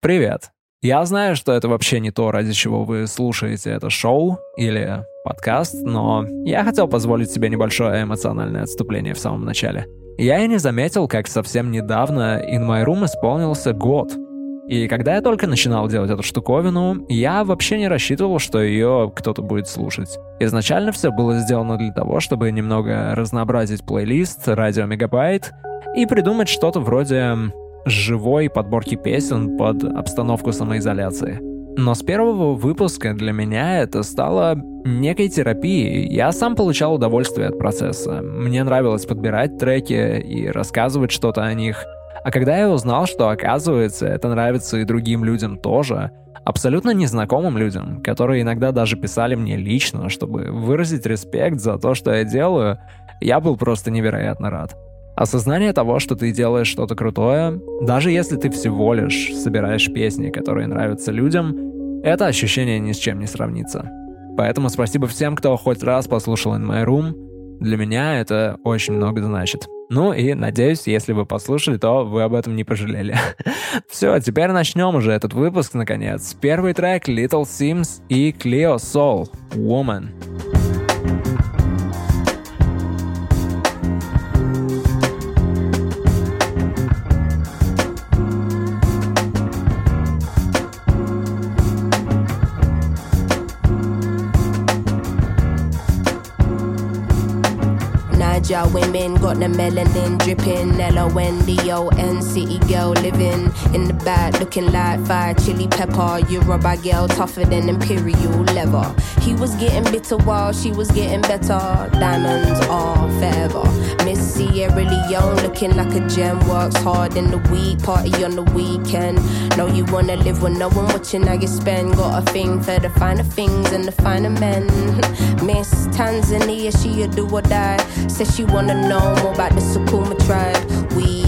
Привет! Я знаю, что это вообще не то, ради чего вы слушаете это шоу или подкаст, но я хотел позволить себе небольшое эмоциональное отступление в самом начале. Я и не заметил, как совсем недавно In My Room исполнился год. И когда я только начинал делать эту штуковину, я вообще не рассчитывал, что ее кто-то будет слушать. Изначально все было сделано для того, чтобы немного разнообразить плейлист «Радио Мегабайт» и придумать что-то вроде живой подборки песен под обстановку самоизоляции. Но с первого выпуска для меня это стало некой терапией. Я сам получал удовольствие от процесса. Мне нравилось подбирать треки и рассказывать что-то о них. А когда я узнал, что оказывается это нравится и другим людям тоже, абсолютно незнакомым людям, которые иногда даже писали мне лично, чтобы выразить респект за то, что я делаю, я был просто невероятно рад. Осознание того, что ты делаешь что-то крутое, даже если ты всего лишь собираешь песни, которые нравятся людям, это ощущение ни с чем не сравнится. Поэтому спасибо всем, кто хоть раз послушал In My Room. Для меня это очень много значит. Ну и надеюсь, если вы послушали, то вы об этом не пожалели. Все, теперь начнем уже этот выпуск наконец. Первый трек Little Sims и Cleo Soul Woman. Naija women got the melanin dripping. N D O N city girl living in the back, looking like fire chili pepper. Yoruba girl tougher than imperial leather. He was getting bitter while she was getting better. Diamonds are forever. Miss Sierra Leone looking like a gem. Works hard in the week, party on the weekend. Know you wanna live with no one watching how you spend. Got a thing for the finer things and the finer men. Miss Tanzania, she a do or die. Says she wanna know more about the Sukuma tribe. We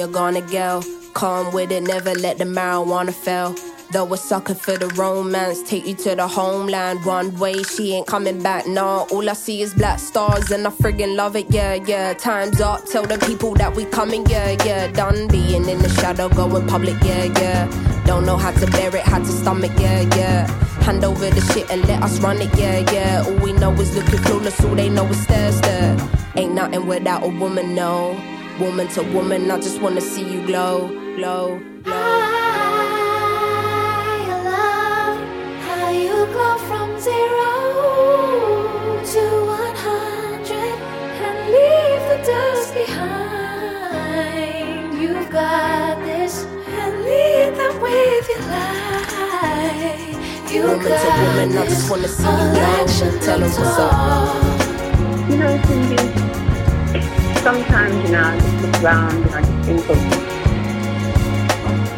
A gonna girl, calm with it, never let the marijuana fail. Though a sucker for the romance, take you to the homeland one way. She ain't coming back, nah. All I see is black stars, and I friggin' love it, yeah, yeah. Time's up, tell the people that we coming, yeah, yeah. Done being in the shadow, going public, yeah, yeah. Don't know how to bear it, how to stomach, yeah, yeah. Hand over the shit and let us run it, yeah, yeah. All we know is looking clueless, all they know is stare, stare. Ain't nothing without a woman, no. Woman to woman, I just wanna see you glow, glow, glow. I love how you go from zero to one hundred and leave the dust behind. You've got this and lead them with your light. Woman to woman, I just wanna see you down. Tell them what's up. You know, Cindy, sometimes, you know, I just look around and I just think of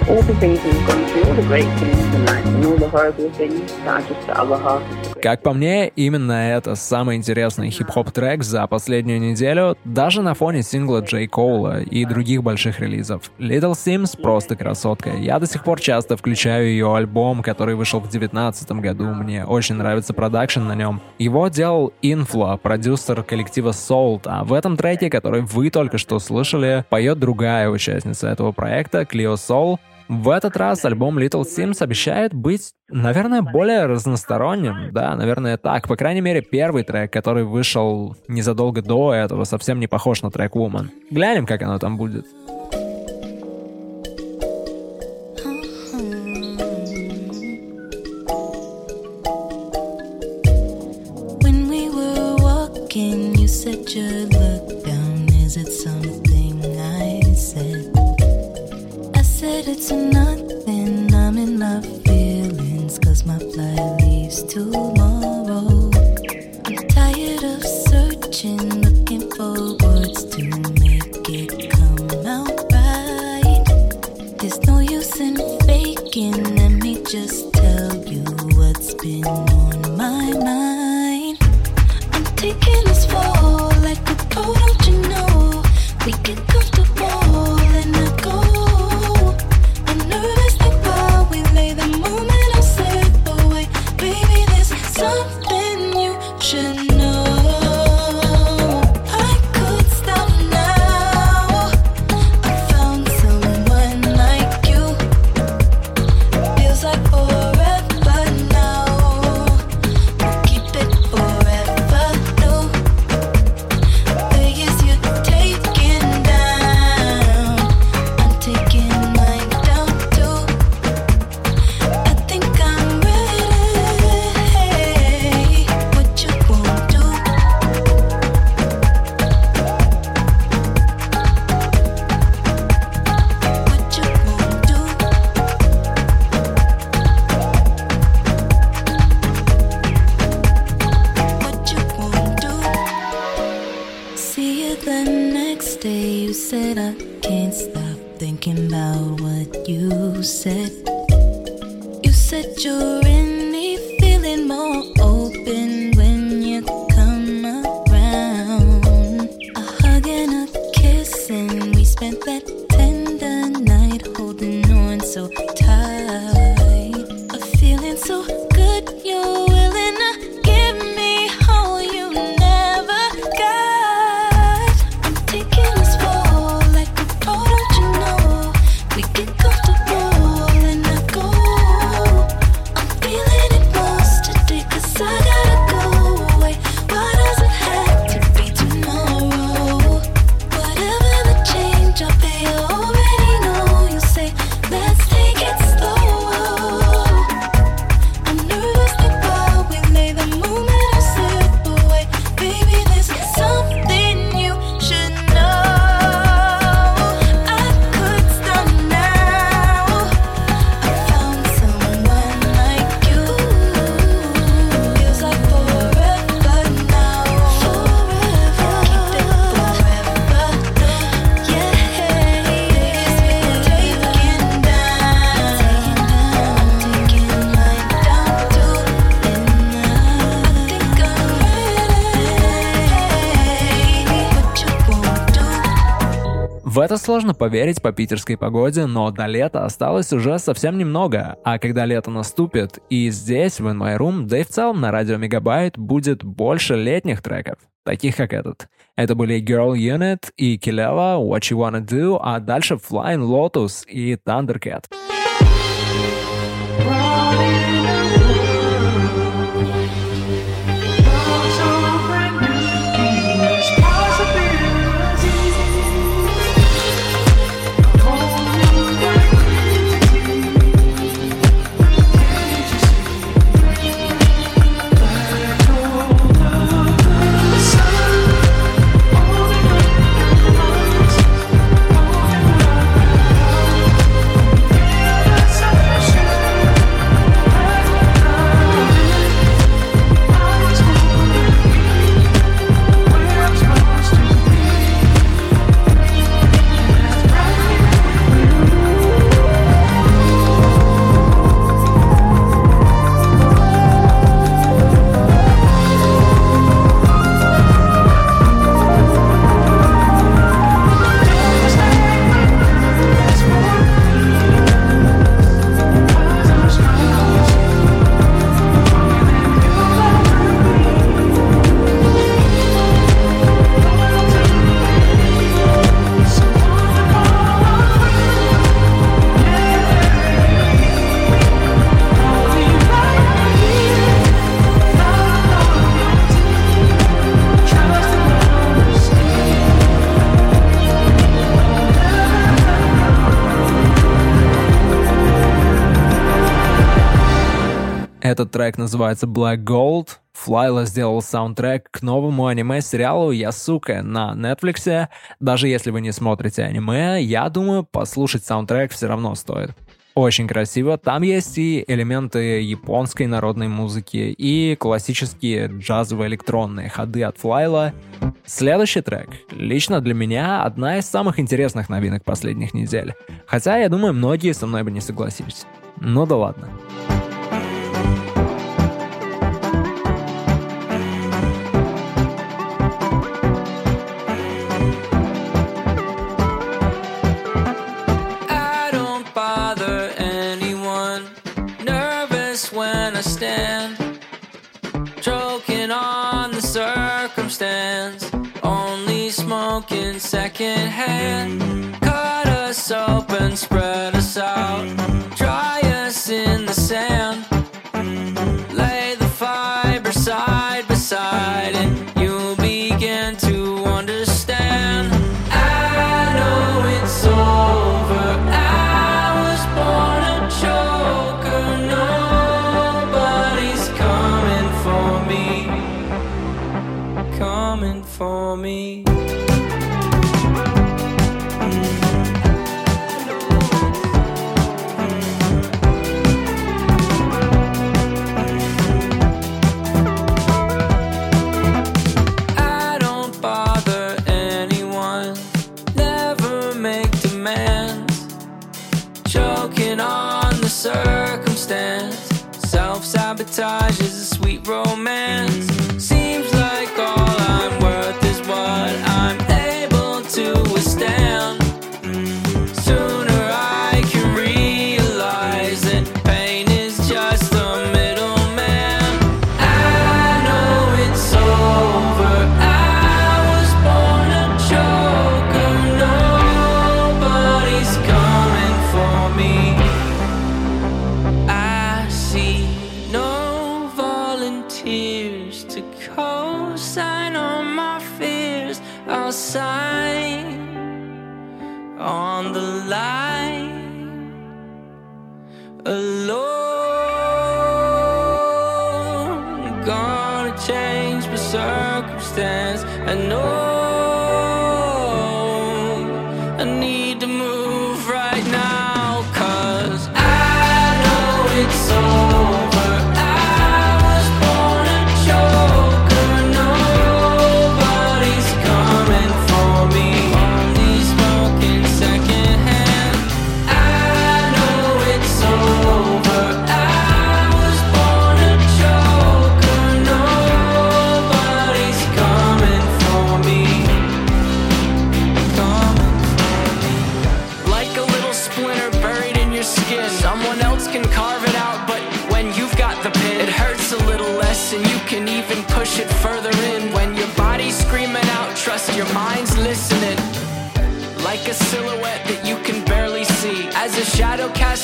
all the things we've gone through, all the great things in and all the horrible things are just the other half. Как по мне, именно это самый интересный хип-хоп трек за последнюю неделю, даже на фоне сингла Джей Коула и других больших релизов. Little Sims просто красотка. Я до сих пор часто включаю ее альбом, который вышел в 2019 году. Мне очень нравится продакшн на нем. Его делал Inflo, продюсер коллектива Salt, а в этом треке, который вы только что слышали, поет другая участница этого проекта, Клио Сол, в этот раз альбом Little Sims обещает быть, наверное, более разносторонним. Да, наверное, так. По крайней мере, первый трек, который вышел незадолго до этого, совсем не похож на трек Woman. Глянем, как оно там будет. It's nothing. I'm in my feelings, cause my flight leaves tomorrow. Сложно поверить по питерской погоде, но до лета осталось уже совсем немного. А когда лето наступит, и здесь, в In My Room, да и в целом на радио Мегабайт будет больше летних треков, таких как этот. Это были Girl Unit и Kilela, What You Wanna Do, а дальше Flying Lotus и Thundercat. Possibilities. Этот трек называется Black Gold. Флайла сделал саундтрек к новому аниме-сериалу «Ясука» на Netflix. Даже если вы не смотрите аниме, я думаю, послушать саундтрек все равно стоит. Очень красиво. Там есть и элементы японской народной музыки, и классические джазово-электронные ходы от Флайла. Следующий трек. Лично для меня одна из самых интересных новинок последних недель. Хотя, я думаю, многие со мной бы не согласились. Ну да ладно. Second hand. Cut us open, spread us out, dry us in the sand. Lay the fiber side by side, for me.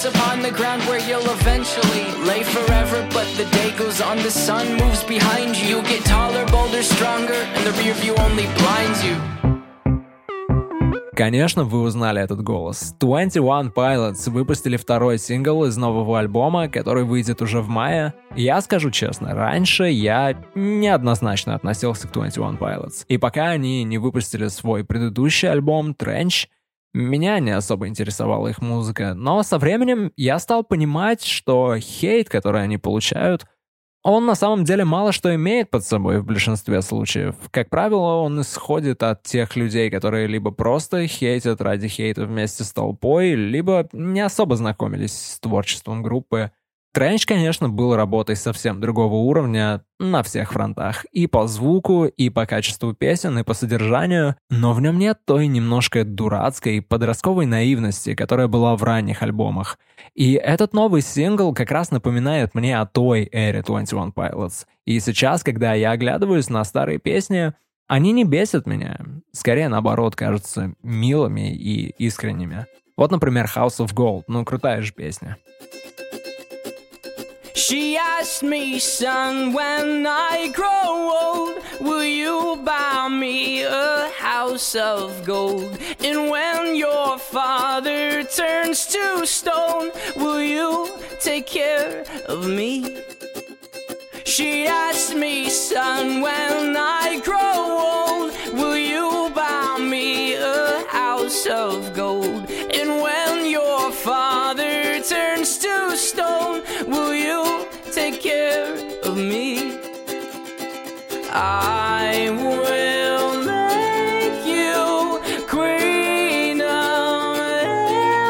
Casts upon the ground where you'll eventually lay forever. But the day goes on, the sun moves behind you. You get taller, bolder, stronger, and the rear view only blinds you. Конечно, вы узнали этот голос. 21 Pilots выпустили второй сингл из нового альбома, который выйдет уже в мае. Я скажу честно, раньше я неоднозначно относился к 21 Pilots. И пока они не выпустили свой предыдущий альбом Trench, меня не особо интересовала их музыка, но со временем я стал понимать, что хейт, который они получают, он на самом деле мало что имеет под собой в большинстве случаев. Как правило, он исходит от тех людей, которые либо просто хейтят ради хейта вместе с толпой, либо не особо знакомились с творчеством группы. Тренч, конечно, был работой совсем другого уровня на всех фронтах. И по звуку, и по качеству песен, и по содержанию. Но в нем нет той немножко дурацкой подростковой наивности, которая была в ранних альбомах. И этот новый сингл как раз напоминает мне о той эре 21 Pilots. И сейчас, когда я оглядываюсь на старые песни, они не бесят меня. Скорее, наоборот, кажутся милыми и искренними. Вот, например, House of Gold. Ну, крутая же песня. She asked me, son, when I grow old, will you buy me a house of gold? And when your father turns to stone, will you take care of me? She asked me, son, when I grow old, will you buy me a house of gold? And when your father aware of me. I will make you queen of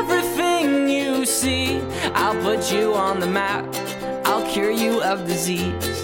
everything you see. I'll put you on the map. I'll cure you of disease.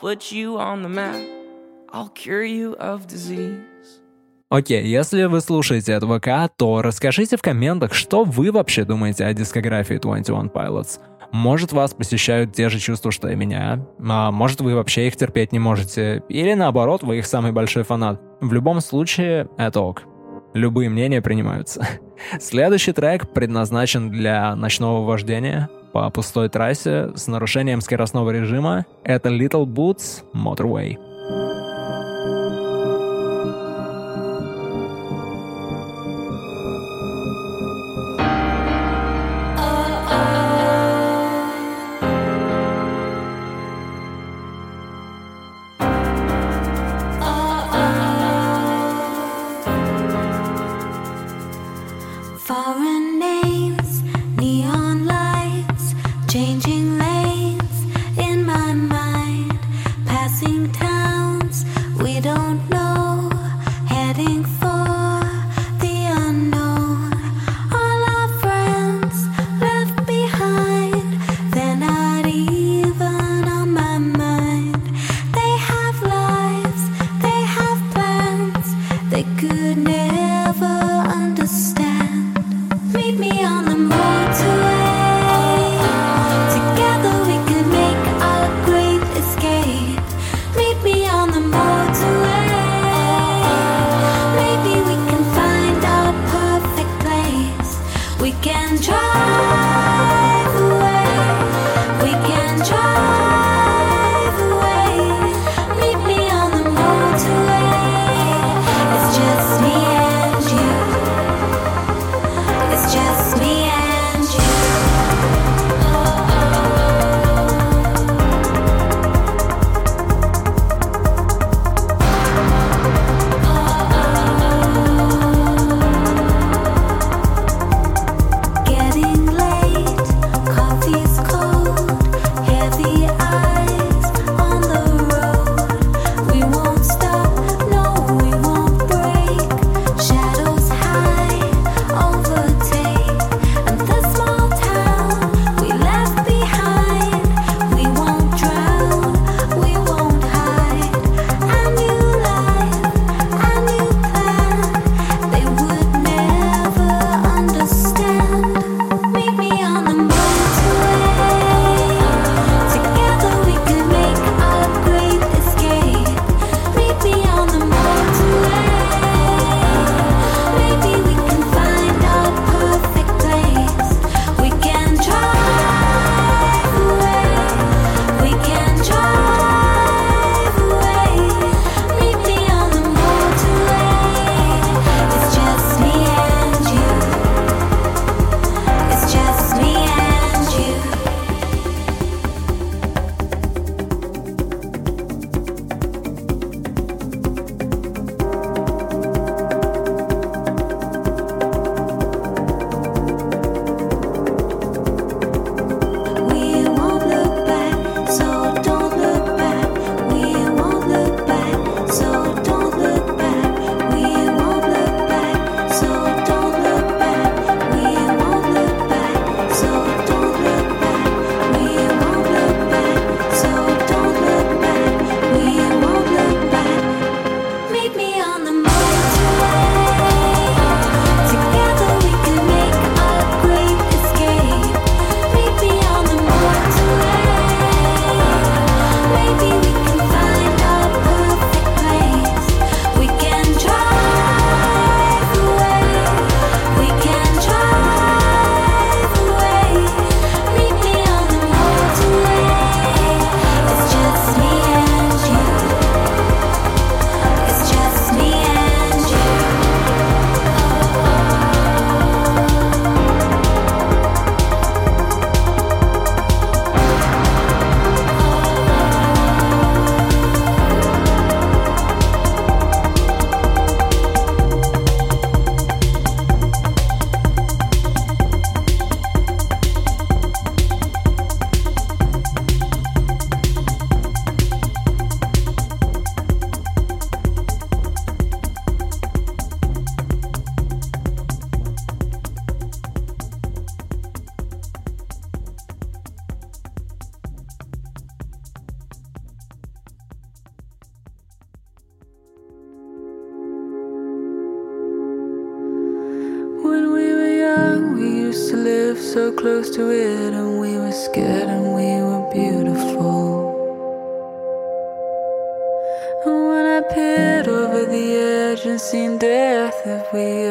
put you on the map. I'll cure you of disease. Окей, okay, если вы слушаете от ВК, то расскажите в комментах, что вы вообще думаете о дискографии 21 Pilots. Может, вас посещают те же чувства, что и меня, а может, вы вообще их терпеть не можете, или наоборот, вы их самый большой фанат. В любом случае, это ок. Любые мнения принимаются. Следующий трек предназначен для ночного вождения — по пустой трассе с нарушением скоростного режима. Это Little Boots Motorway. so close to it, and we were scared, and we were beautiful. And when I peered over the edge and seen death, that we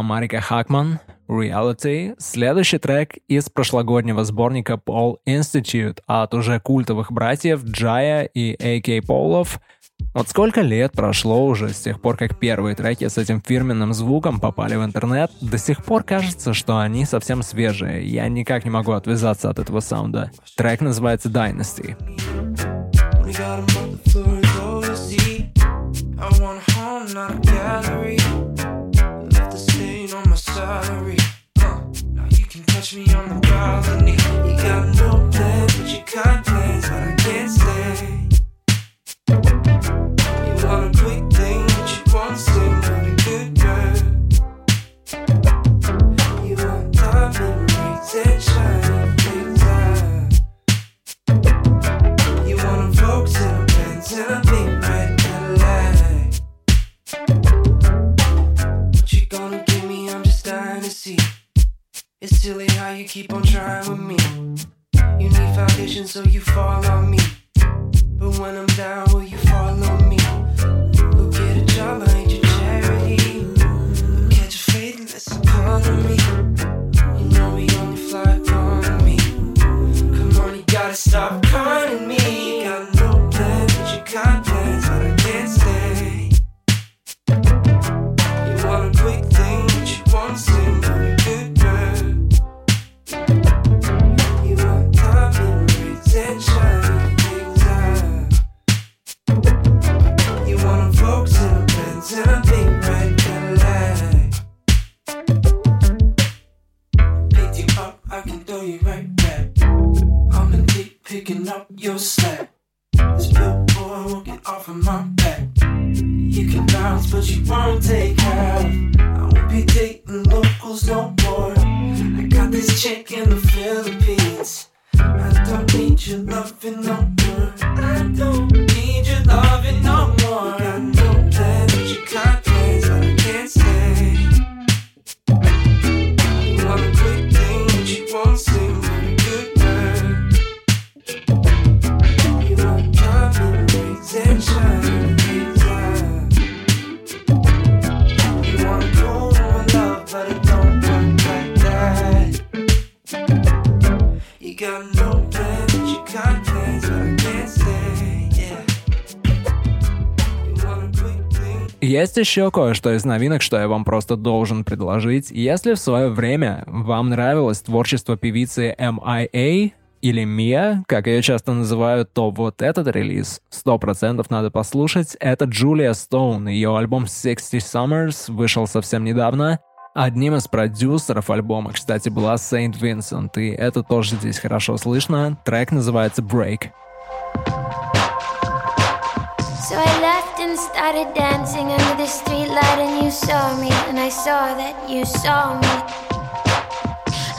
была Марика Хакман «Reality», следующий трек из прошлогоднего сборника Paul Institute от уже культовых братьев Джая и A.K. Полов. Вот сколько лет прошло уже с тех пор, как первые треки с этим фирменным звуком попали в интернет, до сих пор кажется, что они совсем свежие. Я никак не могу отвязаться от этого саунда. Трек называется «Dynasty». I want home, not a gallery. lottery. Now you can catch me on the balcony. You got no plans, but you got plans. But I can't stand how you keep on trying with me. You need foundation, so you fall on me. But when I'm down, will you follow me? Go get a job, I need your charity. Catch a fade and that's a part of me. Есть еще кое-что из новинок, что я вам просто должен предложить. Если в свое время вам нравилось творчество певицы MIA или Мия, как ее часто называют, то вот этот релиз 100% надо послушать. Это Джулия Стоун. Ее альбом 60 Summers вышел совсем недавно. Одним из продюсеров альбома, кстати, была Saint Vincent, и это тоже здесь хорошо слышно. Трек называется Break. So started dancing under the streetlight, and you saw me, and I saw that you saw me.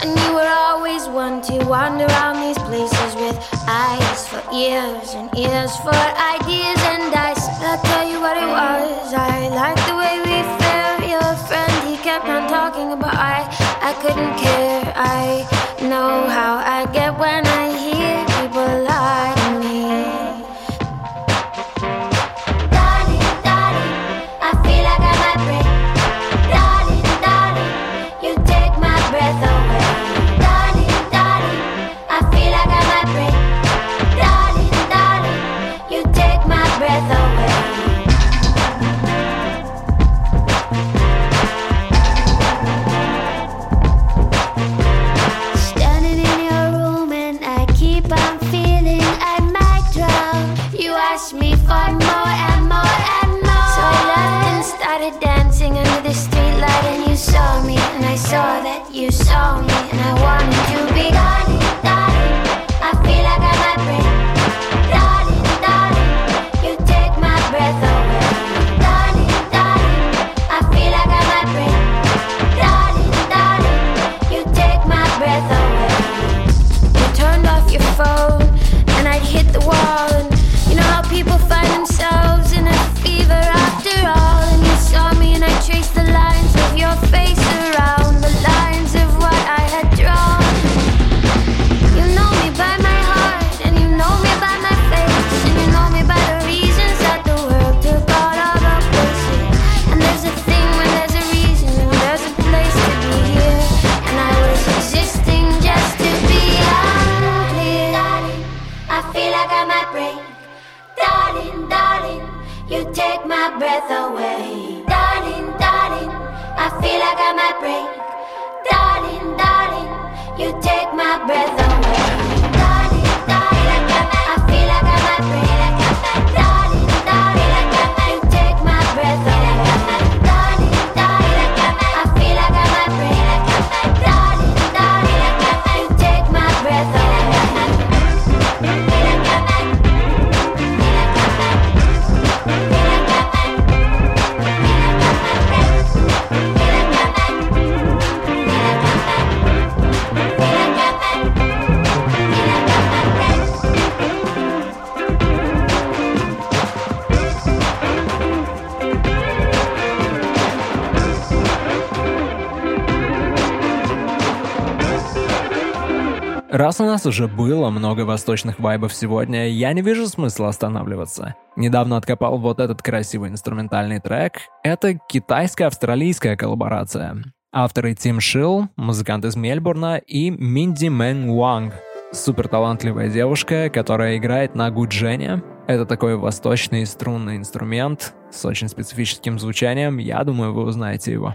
And you were always one to wander around these places with eyes for ears and ears for ideas. And I I'll tell you what it was. I liked the way we felt. Your friend, he kept on talking about I, I couldn't care. I know how I get breath away. Darling, darling, I feel like I might break. Darling, darling, you take my breath away. Раз у нас уже было много восточных вайбов сегодня, я не вижу смысла останавливаться. Недавно откопал вот этот красивый инструментальный трек. Это китайско-австралийская коллаборация. Авторы Тим Шилл, музыкант из Мельбурна, и Минди Мэн Уанг. Супер талантливая девушка, которая играет на гуджене. Это такой восточный струнный инструмент с очень специфическим звучанием. Я думаю, вы узнаете его.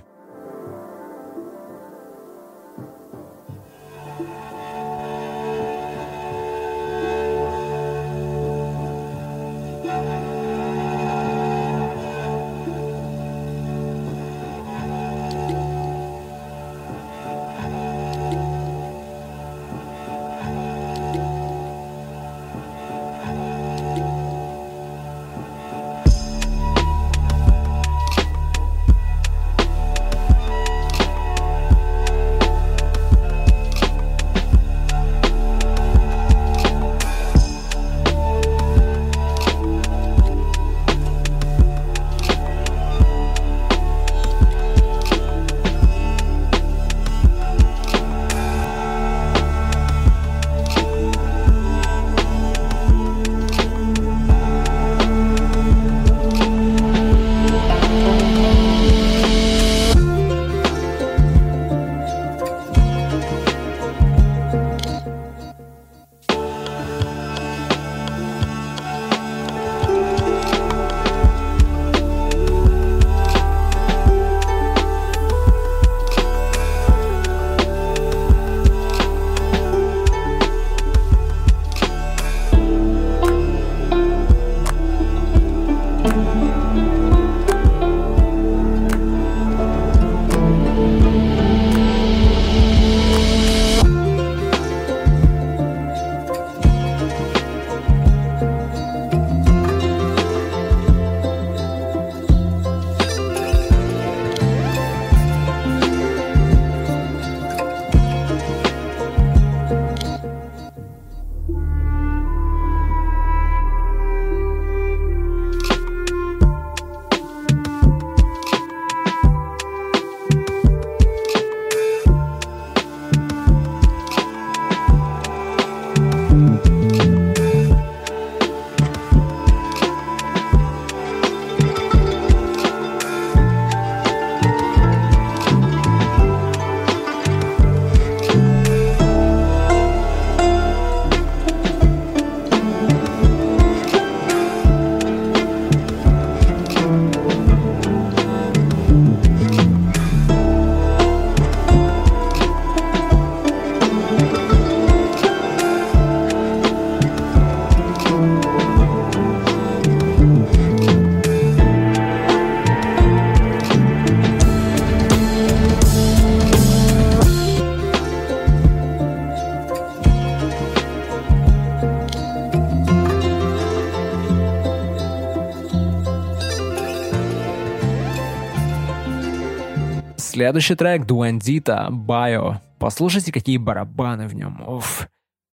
Следующий трек Дуандита, Байо. Послушайте, какие барабаны в нем. Уф.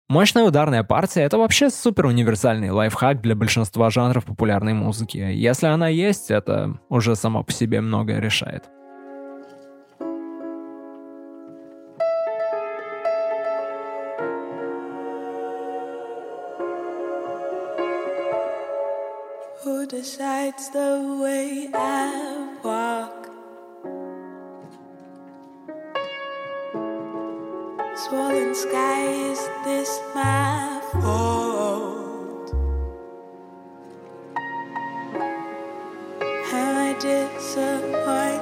Мощная ударная партия — это вообще супер универсальный лайфхак для большинства жанров популярной музыки. Если она есть, это уже само по себе многое решает. Who decides the way I walk? Swollen sky, is this my fault? Am I disappointing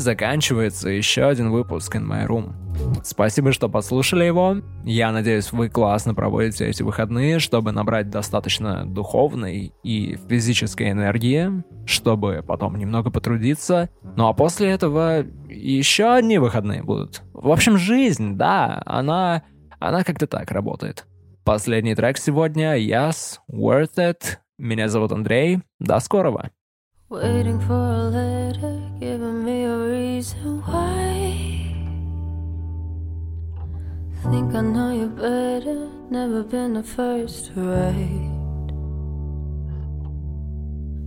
И заканчивается еще один выпуск In My Room. Спасибо, что послушали его. Я надеюсь, вы классно проводите эти выходные, чтобы набрать достаточно духовной и физической энергии, чтобы потом немного потрудиться. Ну а после этого еще одни выходные будут. В общем, жизнь, да, она, она как-то так работает. Последний трек сегодня Yes, Worth It. Меня зовут Андрей. До скорого. Waiting for a letter, giving me reason why. Think I know you better, never been the first to write.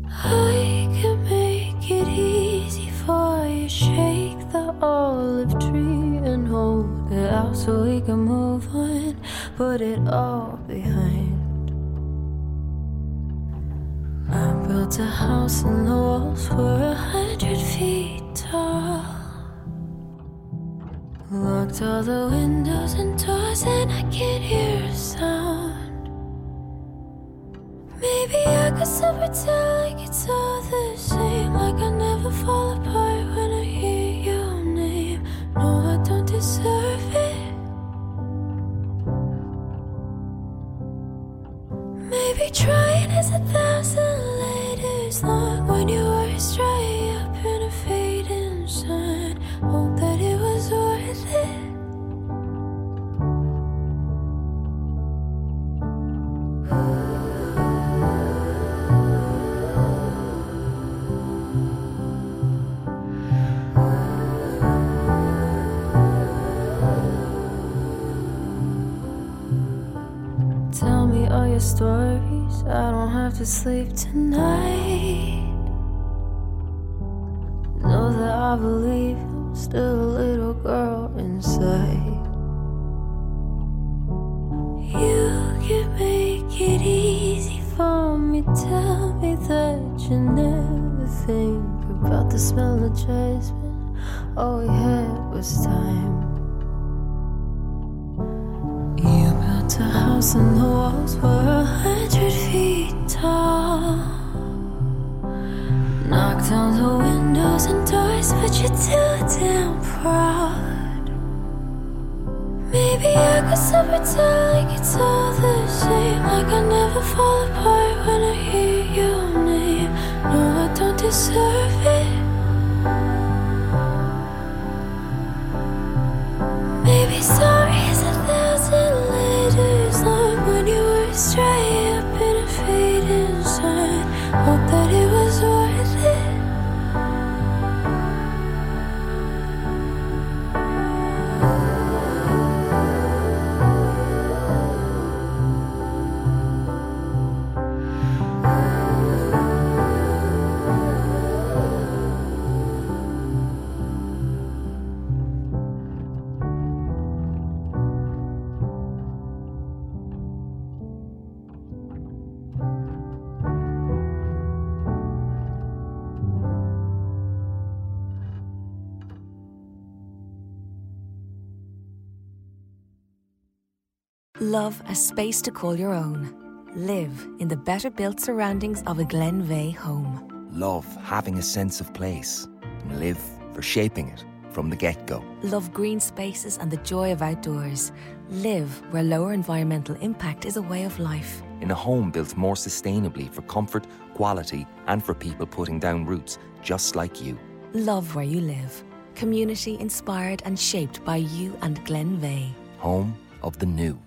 I can make it easy for you, shake the olive tree and hold it out so we can move on, put it all behind. I built a house and the walls were a hundred feet tall. Locked all the windows and doors and I could hear a sound. Maybe I could still pretend like it's all the same. Like I never fall apart when I Maybe trying is a thousand ladies, long when you were straight up. Have to sleep tonight. Know that I believe I'm still a little girl inside. You can make it easy for me. Tell me that you never think about the smell of jasmine. All we had was time. You built a house and the walls were a but you're too damn proud. Maybe I could stop pretend like it's all the same. Like I never fall apart when I hear your name. No, I don't deserve it. Love a space to call your own. Live in the better built surroundings of a Glenveagh home. Love having a sense of place. And live for shaping it from the get go. Love green spaces and the joy of outdoors. Live where lower environmental impact is a way of life. In a home built more sustainably for comfort, quality, and for people putting down roots just like you. Love where you live. Community inspired and shaped by you and Glenveagh. Home of the new.